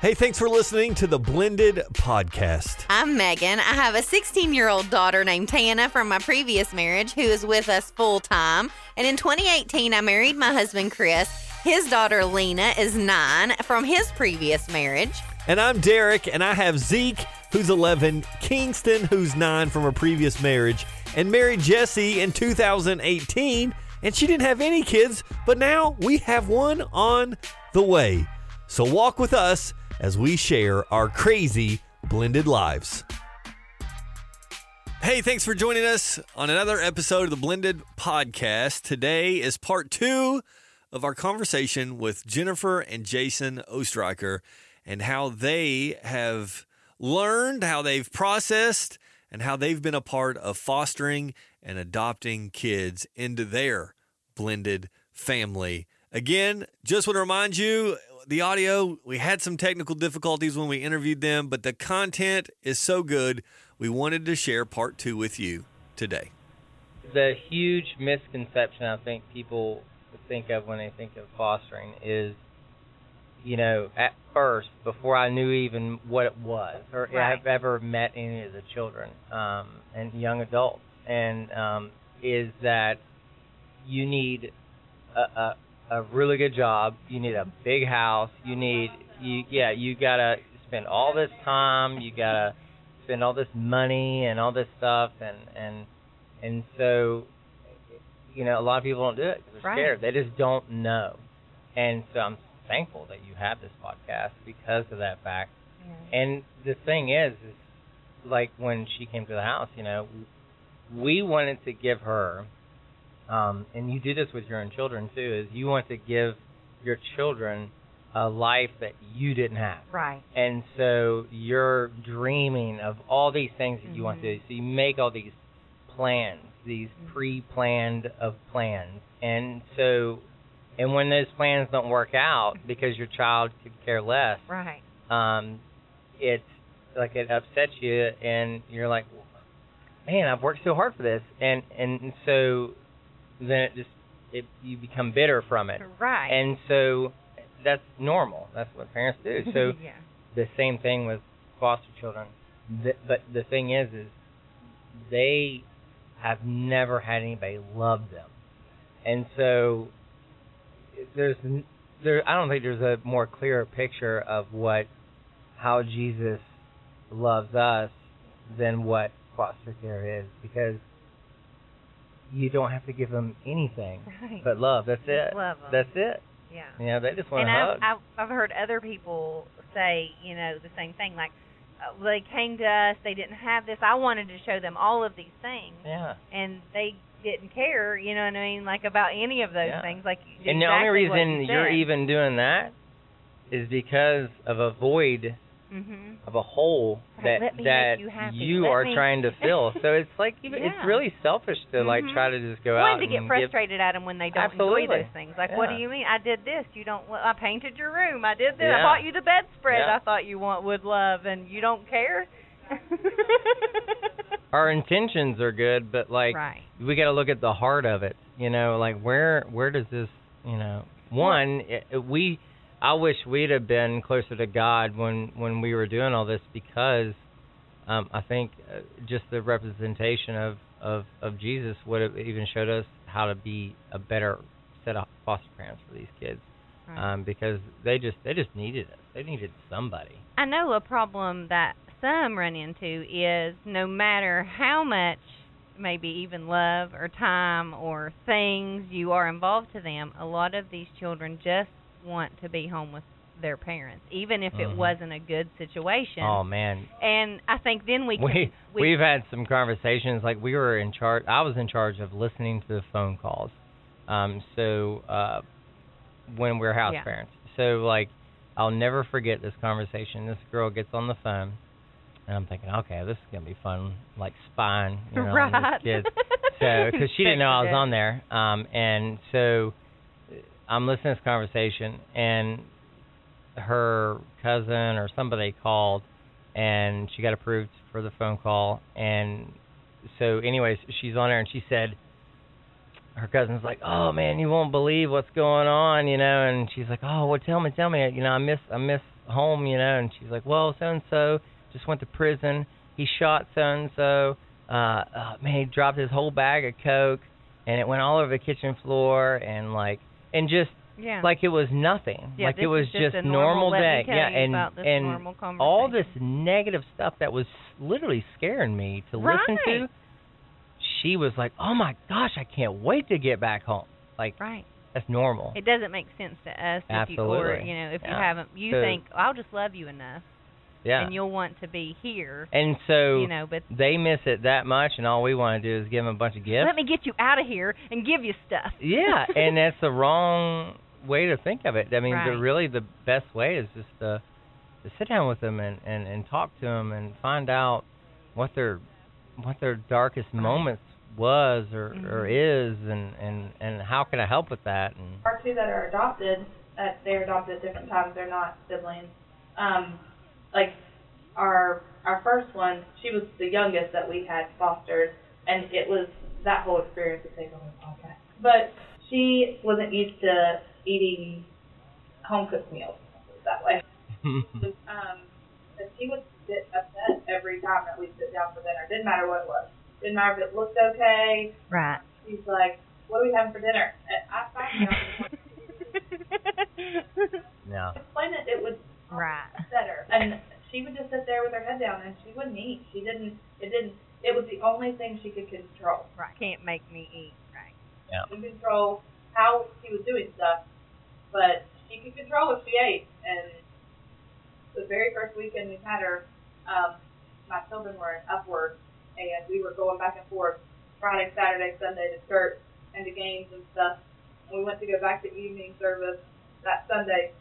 Hey, thanks for listening to the Blended Podcast. I'm Megan. I have a 16 year old daughter named Tana from my previous marriage who is with us full time. And in 2018, I married my husband, Chris. His daughter, Lena, is nine from his previous marriage. And I'm Derek, and I have Zeke, who's 11, Kingston, who's nine from a previous marriage, and married Jesse in 2018. And she didn't have any kids, but now we have one on the way. So walk with us as we share our crazy blended lives. Hey, thanks for joining us on another episode of the Blended Podcast. Today is part two of our conversation with Jennifer and Jason Ostreicher and how they have learned, how they've processed, and how they've been a part of fostering and adopting kids into their blended family. Again, just want to remind you the audio, we had some technical difficulties when we interviewed them, but the content is so good. We wanted to share part two with you today. The huge misconception I think people think of when they think of fostering is, you know, at first, before I knew even what it was, or Right. I've ever met any of the children um, and young adults, and um, is that you need a, a a really good job, you need a big house, you need you yeah, you gotta spend all this time, you gotta spend all this money and all this stuff, and and and so you know a lot of people don't do it 'cause they're Right. scared. They just don't know, and so I'm thankful that you have this podcast because of that fact. And the thing is, is like when she came to the house, you know, we wanted to give her, um, and you do this with your own children too, is you want to give your children a life that you didn't have. Right. And so you're dreaming of all these things that you want to do. So you make all these plans, these pre-planned of plans. And so, and when those plans don't work out because your child could care less, Right. um, it's like it upsets you, and you're like, man, I've worked so hard for this, and and so then it just it you become bitter from it, Right. and so that's normal. That's what parents do. So yeah. the same thing with foster children. Th- but the thing is, is they have never had anybody love them, and so there's there. I don't think there's a more clear picture of what how Jesus loves us than what foster care is, because you don't have to give them anything Right. but love. That's it. love 'em. That's it. yeah. You know, they just want And to I've, hug. I've I've heard other people say, you know, the same thing. Like uh, they came to us, they didn't have this. I wanted to show them all of these things, yeah. and they didn't care. You know what I mean? Like about any of those Yeah. things. Like And the only reason you you're even doing that is because of a void Mhm. of a hole Right, that that you you are me- trying to fill. so it's like even, it's really selfish to like Mhm. try to just go out to get frustrated at them when they don't Absolutely. enjoy those things. Like, what do you mean? I did this. You don't. well, I painted your room. I did this. I bought you the bedspread. Yeah. I thought you want would love, and you don't care. Our intentions are good, but like right. we got to look at the heart of it. You know, like where where does this you know one it, it- we I wish we'd have been closer to God when when we were doing all this because um, I think uh, just the representation of, of of Jesus would have even showed us how to be a better set of foster parents for these kids Right. um, because they just they just needed us they needed somebody I know a problem that some run into is no matter how much maybe even love or time or things you are involved to them, a lot of these children just want to be home with their parents, even if Mhm. it wasn't a good situation. oh man and I think then we can we we we've had some conversations like we were in charge I was in charge of listening to the phone calls um so uh when we're house Yeah. parents so like I'll never forget this conversation this girl gets on the phone and I'm thinking okay this is going to be fun like spying you know on right. these kids so because she didn't know I was on there um and so I'm listening to this conversation and her cousin or somebody called and she got approved for the phone call and so anyways she's on there and she said her cousin's like oh man you won't believe what's going on you know and she's like oh well tell me tell me you know i miss i miss home, you know, and she's like, well, so and so just went to prison. He shot so and so. Uh, man, he dropped his whole bag of coke, and it went all over the kitchen floor, and like, and just Yeah. like it was nothing. Yeah, like it was just a normal normal, day. yeah, and and all this negative stuff that was literally scaring me to listen to. She was like, "Oh my gosh, I can't wait to get back home." Like right. that's normal. It doesn't make sense to us if you or you know if you haven't you So- think I'll just love you enough yeah. and you'll want to be here. And so you know, but they miss it that much, and all we want to do is give them a bunch of gifts. let me get you out of here and give you stuff. yeah, and that's the wrong way to think of it. I mean, the really the best way is just to, to sit down with them and, and and talk to them and find out what their what their darkest Right. moments was or or Mhm. is, and and and how can I help with that? And our two that are adopted, uh, they're adopted at different times. They're not siblings. Um, like our our first one, she was the youngest that we had fostered, and it was that whole experience to take on the podcast. But she wasn't used to eating home cooked meals let's put it that way. Um, and she would get upset every time that we sit down for dinner. Didn't matter what it was. Didn't matter if it looked okay. Right. She's like, "What are we having for dinner?" And I finally got to the point no. explain it, it would right. upset her. And she would just sit there with her head down and she wouldn't eat. She didn't. It didn't. It was the only thing she could control. Right. Can't make me eat. Right. She could control how she was doing stuff, but she could control if she ate. And the very first weekend we had her, um, my children were in upward, and we were going back and forth Friday, Saturday, Sunday to church and to games and stuff. And we went to go back to evening service that Sunday.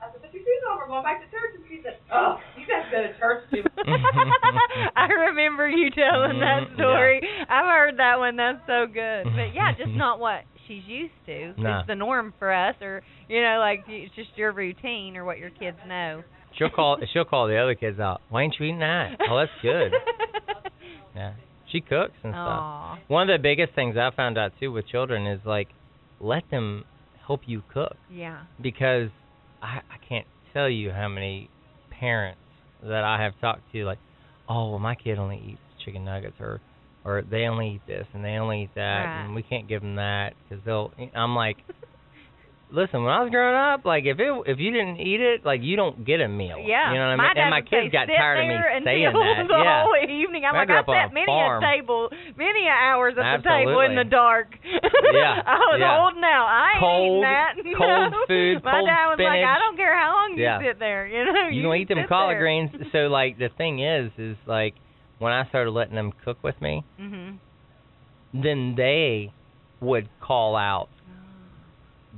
I said, "But you're doing all we're going back to church," and she said, "Oh, you guys go to church too." much." I remember you telling that Mhm, story. I've heard that one. That's so good. But yeah, just not what she's used to. No. It's the norm for us, or you know, like it's just your routine or what your kids know. She'll call. She'll call the other kids out. Why ain't you eating that? Oh, that's good. Yeah. She cooks and stuff. Aw. One of the biggest things I found out too with children is like, let them help you cook Yeah. because I I can't tell you how many parents that I have talked to like, oh well my kid only eats chicken nuggets or or they only eat this and they only eat that Right. and we can't give them that because they'll. I'm like. Listen, when I was growing up, like if it if you didn't eat it, like you don't get a meal. Yeah. you know what I mean. my dad and my kids got "Sit tired of me there saying that. the yeah, whole evening. I'm I like, I sat many farm. a table, many a hours at the table in the dark. Yeah, I was yeah. holding out. I ain't Cold- eating that. cold No. food, My cold dad was like, I don't care how long Yeah. you sit there. You know, you you gonna eat them collard there. greens. So like the thing is, is like when I started letting them cook with me, Mhm. then they would call out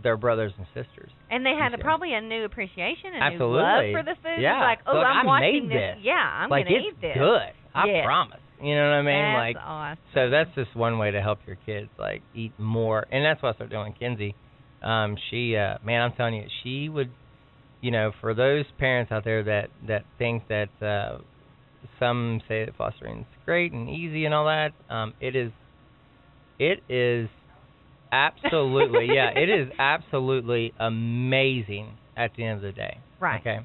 their brothers and sisters. And they had a, probably a new appreciation, a new love for the food. Yeah. Like, oh, I'm I watching this. this. Yeah, I'm like gonna eat this. good. I Yes. promise. You know what I mean? That's like awesome. so that's just one way to help your kids like eat more and that's what I started doing Kinsey. Um she uh man I'm telling you, she would you know, for those parents out there that that think that uh some say that fostering is great and easy and all that, um it is it is absolutely yeah, it is absolutely amazing at the end of the day. Right. Okay.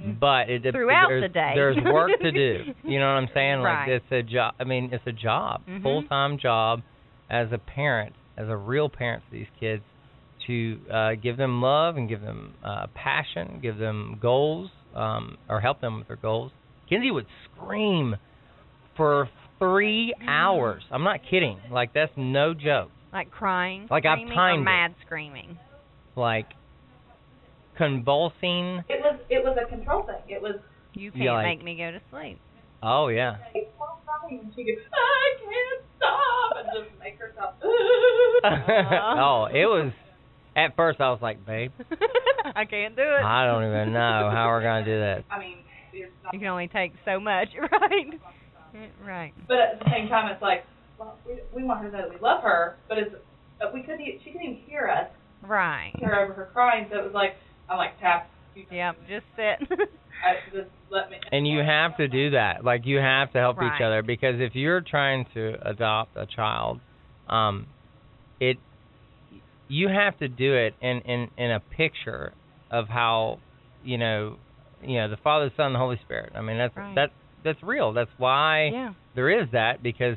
Mhm. But it Throughout the day. there's work to do. You know what I'm saying? Like Right. it's a job. I mean, it's a job, Mhm. full time job, as a parent, as a real parent to these kids, to uh, give them love and give them uh, passion, give them goals, um, or help them with their goals. Kinsey would scream for three hours. I'm not kidding. Like that's no joke. Like crying, Like, I've screaming, timed or it. mad screaming. Like convulsing. It was it was a control thing. It was You can't like- make me go to sleep. Oh yeah. hey, and she goes, I can't stop, and just make herself. oh, it was. At first, I was like, babe, I can't do it. I don't even know how we're gonna do that. I mean, it's not You can only take so much, right? Right. But at the same time, it's like, well, we, we want her to know that we love her, but it's, but we couldn't, e- she couldn't even hear us, Right. hear over her crying, so it was like, I'm like, tap, you, Yep. Just sit. I, just let me. And you have to do that. Like you have to help each other because if you're trying to adopt a child, um, it you have to do it in in in a picture of how you know you know the Father, Son, and the Holy Spirit. I mean that's Right. that's that's real. That's why Yeah. there is that because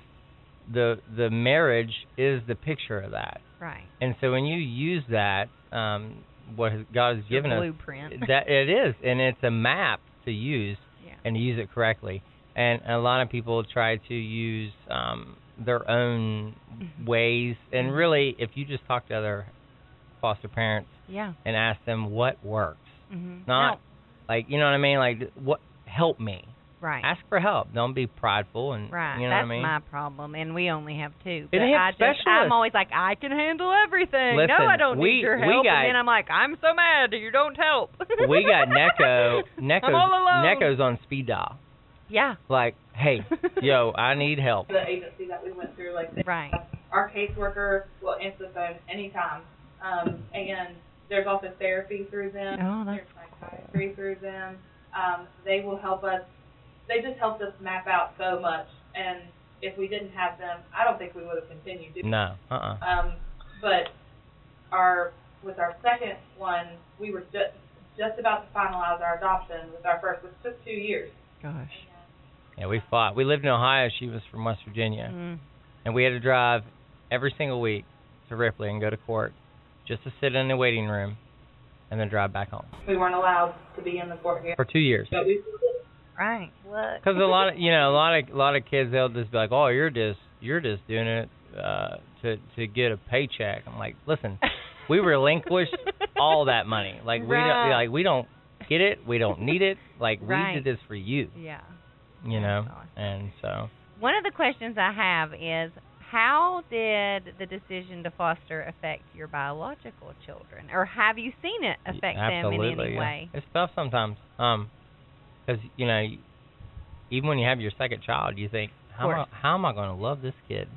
the the marriage is the picture of that. Right. And so when you use that, um, what God has given us, blueprint. that it is, and it's a map to use Yeah. and to use it correctly. And a lot of people try to use um, their own Mhm. ways. And Mhm. really, if you just talk to other foster parents yeah. and ask them what works, Mhm. not like you know what I mean, like what help me. No, right. Ask for help. Don't be prideful and Right, you know that's what I mean. my problem, and we only have two. And But they have I just, specialists. I'm always like, I can handle everything. no, I don't we- need your we help. got- and then I'm like, I'm so mad that you don't help. we got Neko. Neko's, I'm all alone. Neko's on speed dial. yeah. Like, hey, yo, I need help. The agency that we went through, like they Right. our caseworker will answer the phone anytime. Um, and there's also therapy through them. Oh, that's There's psychiatry through them. Um, they will help us. They just helped us map out so much. And if we didn't have them, I don't think we would have continued doing. No, uh-uh. Um, but our with our second one, we were just just about to finalize our adoption with our first, which took two years. gosh. Yeah, we fought. We lived in Ohio. She was from West Virginia, Mm. and we had to drive every single week to Ripley and go to court just to sit in the waiting room, and then drive back home We weren't allowed to be in the court here, for two years. but we Right. Look. Because a lot of you know a lot of a lot of kids they'll just be like, oh, you're just you're just doing it uh, to to get a paycheck. I'm like, listen, we relinquished all that money. Like we don't like we don't get it. We don't need it. Like Right. we did this for you. Yeah. You know, awesome. and so One of the questions I have is how did the decision to foster affect your biological children, or have you seen it affect them in absolutely any yeah. way? It's tough sometimes. Um, because you know, even when you have your second child, you think, how am I, how am I going to love this kid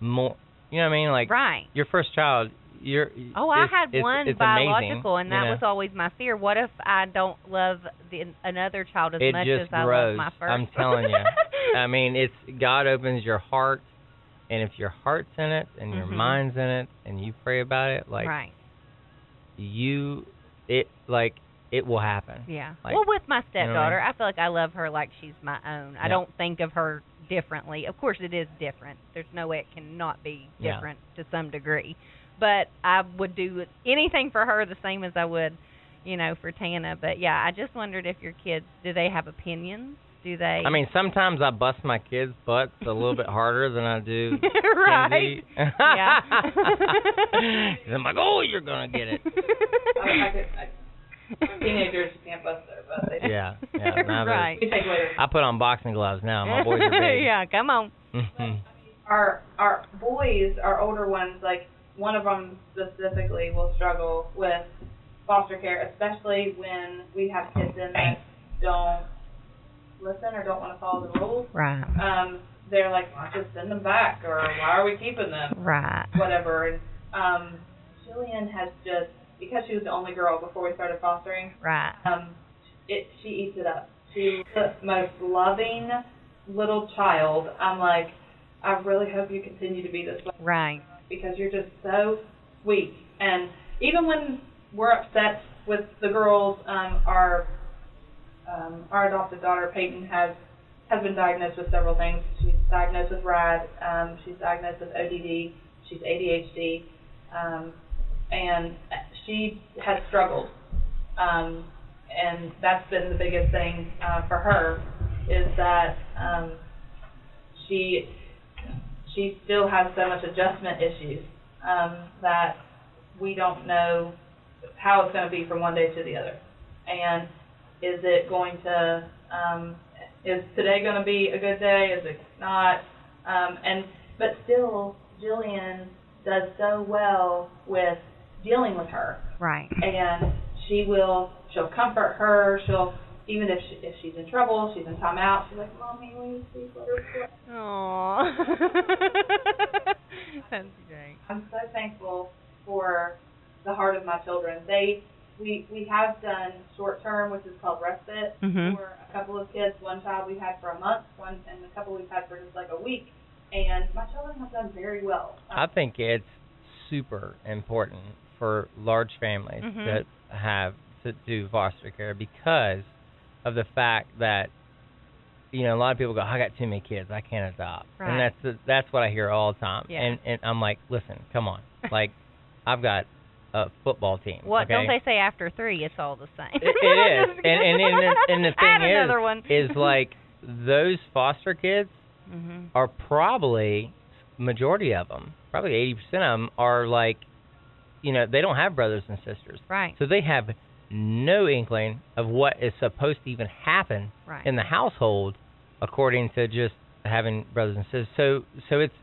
more? You know what I mean? Like right. your first child, you're. Oh, I had it's- one it's biological, amazing, and that you know? was always my fear. What if I don't love the another child as it much as I grows. love my first? I'm telling you. I mean, it's God opens your heart, and if your heart's in it and your Mhm. mind's in it, and you pray about it, like right. you, it like it will happen. Yeah. Like, well, with my you know I stepdaughter, mean? I feel like I love her like she's my own. I Yeah. don't think of her differently. Of course, it is different. There's no way it cannot be Yeah. different to some degree. But I would do anything for her the same as I would, you know, for Tana. But yeah, I just wondered if your kids do they have opinions? Do they? I mean, sometimes I bust my kids' butts a little bit harder than I do. right. Kenzie. Yeah. 'Cause I'm like, oh, you're gonna get it. I, I could, I, teenagers you can't bust their butt. They, Yeah, yeah. now right. We take away their I put on boxing gloves now. My boys are big. yeah, come on. Mhm. our our boys, our older ones, like one of them specifically will struggle with foster care, especially when we have kids in that don't listen or don't want to follow the rules. Right. Um, they're like, well, just send them back, or why are we keeping them? Right. Whatever. And um, Jillian has just because she was the only girl before we started fostering. Right. Um, it she eats it up. She's the most loving little child. I'm like, I really hope you continue to be this way Right. because you're just so sweet. And even when we're upset with the girls, um, our um, our adopted daughter Peyton has has been diagnosed with several things. She's diagnosed with RAD. Um, she's diagnosed with ODD. She's ADHD, um, and she has struggled. Um, and that's been the biggest thing uh, for her is that um, she she still has so much adjustment issues um, that we don't know how it's going to be from one day to the other. And is it going to, um, is today going to be a good day? Is it not? Um, and but still, Jillian does so well with dealing with her, Right. and she will she'll comfort her. She'll even if she, if she's in trouble, she's in timeout. She's like, "Mommy, will you please let her play?" Aww. That's great. I'm so thankful for the heart of my children. They we we have done short term, which is called respite Mhm. for a couple of kids. One child we've had for a month, one and a couple we've had for just like a week. And my children have done very well. I think it's super important for large families Mhm. that have to do foster care because of the fact that you know a lot of people go, I got too many kids, I can't adopt, Right. and that's the, that's what I hear all the time. Yeah. And and I'm like, listen, come on, like I've got a football team. What okay? don't they say after three? It's all the same. It, it is, and and and the, and the thing is, is like those foster kids hmm are probably majority of them, probably eighty percent of them are like, you know, they don't have brothers and sisters, Right. so they have no inkling of what is supposed to even happen Right. in the household, according to just having brothers and sisters. So so it's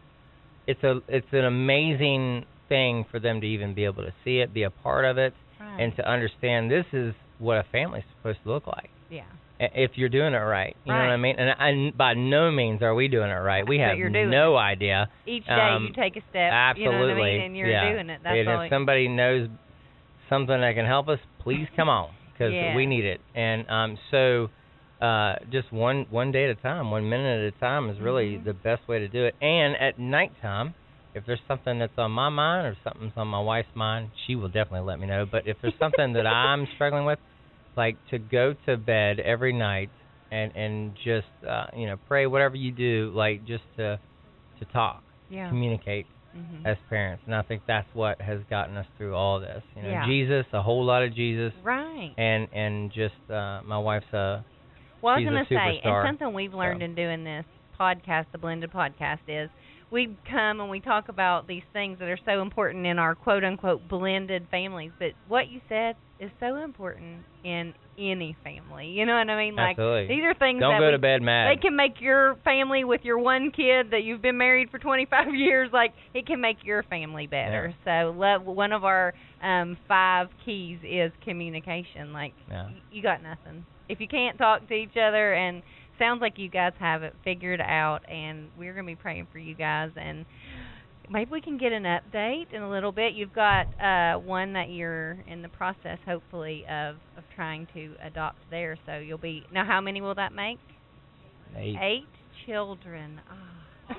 it's a it's an amazing thing for them to even be able to see it, be a part of it, right. and to understand this is what a family's supposed to look like yeah. If you're doing it right. You know what I mean? And, by no means are we doing it right. We have no idea. Each day Um, you take a step. Absolutely. You know I mean? And you're yeah. doing it. That's and all. if somebody knows something that can help us, please come on because Yeah. we need it. And um, so uh, just one one day at a time, one minute at a time is really Mhm. the best way to do it. And at nighttime, if there's something that's on my mind or something's on my wife's mind, she will definitely let me know. But if there's something that I'm struggling with, like to go to bed every night and and just uh, you know pray whatever you do, like just to to talk, yeah. communicate hmm as parents, and I think that's what has gotten us through all this. You know, Yeah. Jesus, a whole lot of Jesus, Right. and and just uh, my wife's a Well, I was going to say, and something we've learned so. in doing this podcast, the Blended Podcast, is we come and we talk about these things that are so important in our quote unquote blended families. But what you said is so important in any family. You know what I mean? Like absolutely. these are things Don't that go we, to bed mad. they can make your family with your one kid that you've been married for 25 years like it can make your family better. So love one of our um five keys is communication. Like yeah. y- you got nothing. If you can't talk to each other and sounds like you guys have it figured out and we're going to be praying for you guys and maybe we can get an update in a little bit. You've got uh one that you're in the process hopefully of of trying to adopt there. So you'll be Now how many will that make? Eight. Eight children. Ah.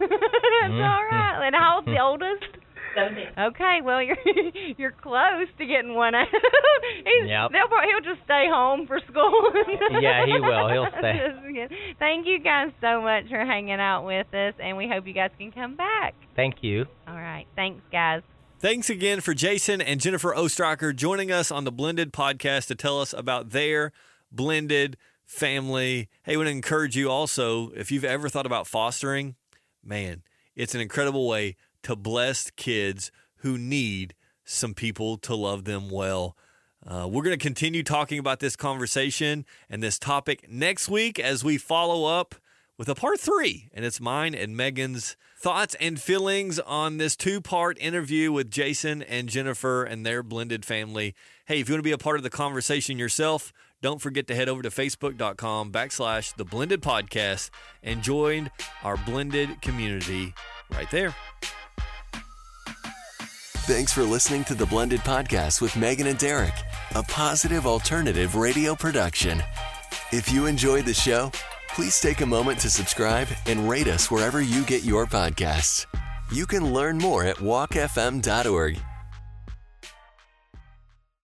That's all right. And how old's the oldest? Seventeen. Okay, well you're you're close to getting one out. He's, Yep. they'll probably, he'll just stay home for school. Yeah, he will. He'll stay. Just. Thank you guys so much for hanging out with us, and we hope you guys can come back. Thank you. All right, thanks guys. Thanks again for Jason and Jennifer Ostraker joining us on the Blended podcast to tell us about their blended family. Hey, I want to encourage you also, if you've ever thought about fostering, man, it's an incredible way to bless kids who need some people to love them well. Uh, we're going to continue talking about this conversation and this topic next week as we follow up with a part three, and it's mine and Megan's thoughts and feelings on this two part interview with Jason and Jennifer and their blended family. Hey, if you want to be a part of the conversation yourself, don't forget to head over to facebook.com backslash the blended podcast and join our blended community right there. Thanks for listening to the Blended Podcast with Megan and Derek, a positive alternative radio production. If you enjoyed the show, please take a moment to subscribe and rate us wherever you get your podcasts. You can learn more at walkfm.org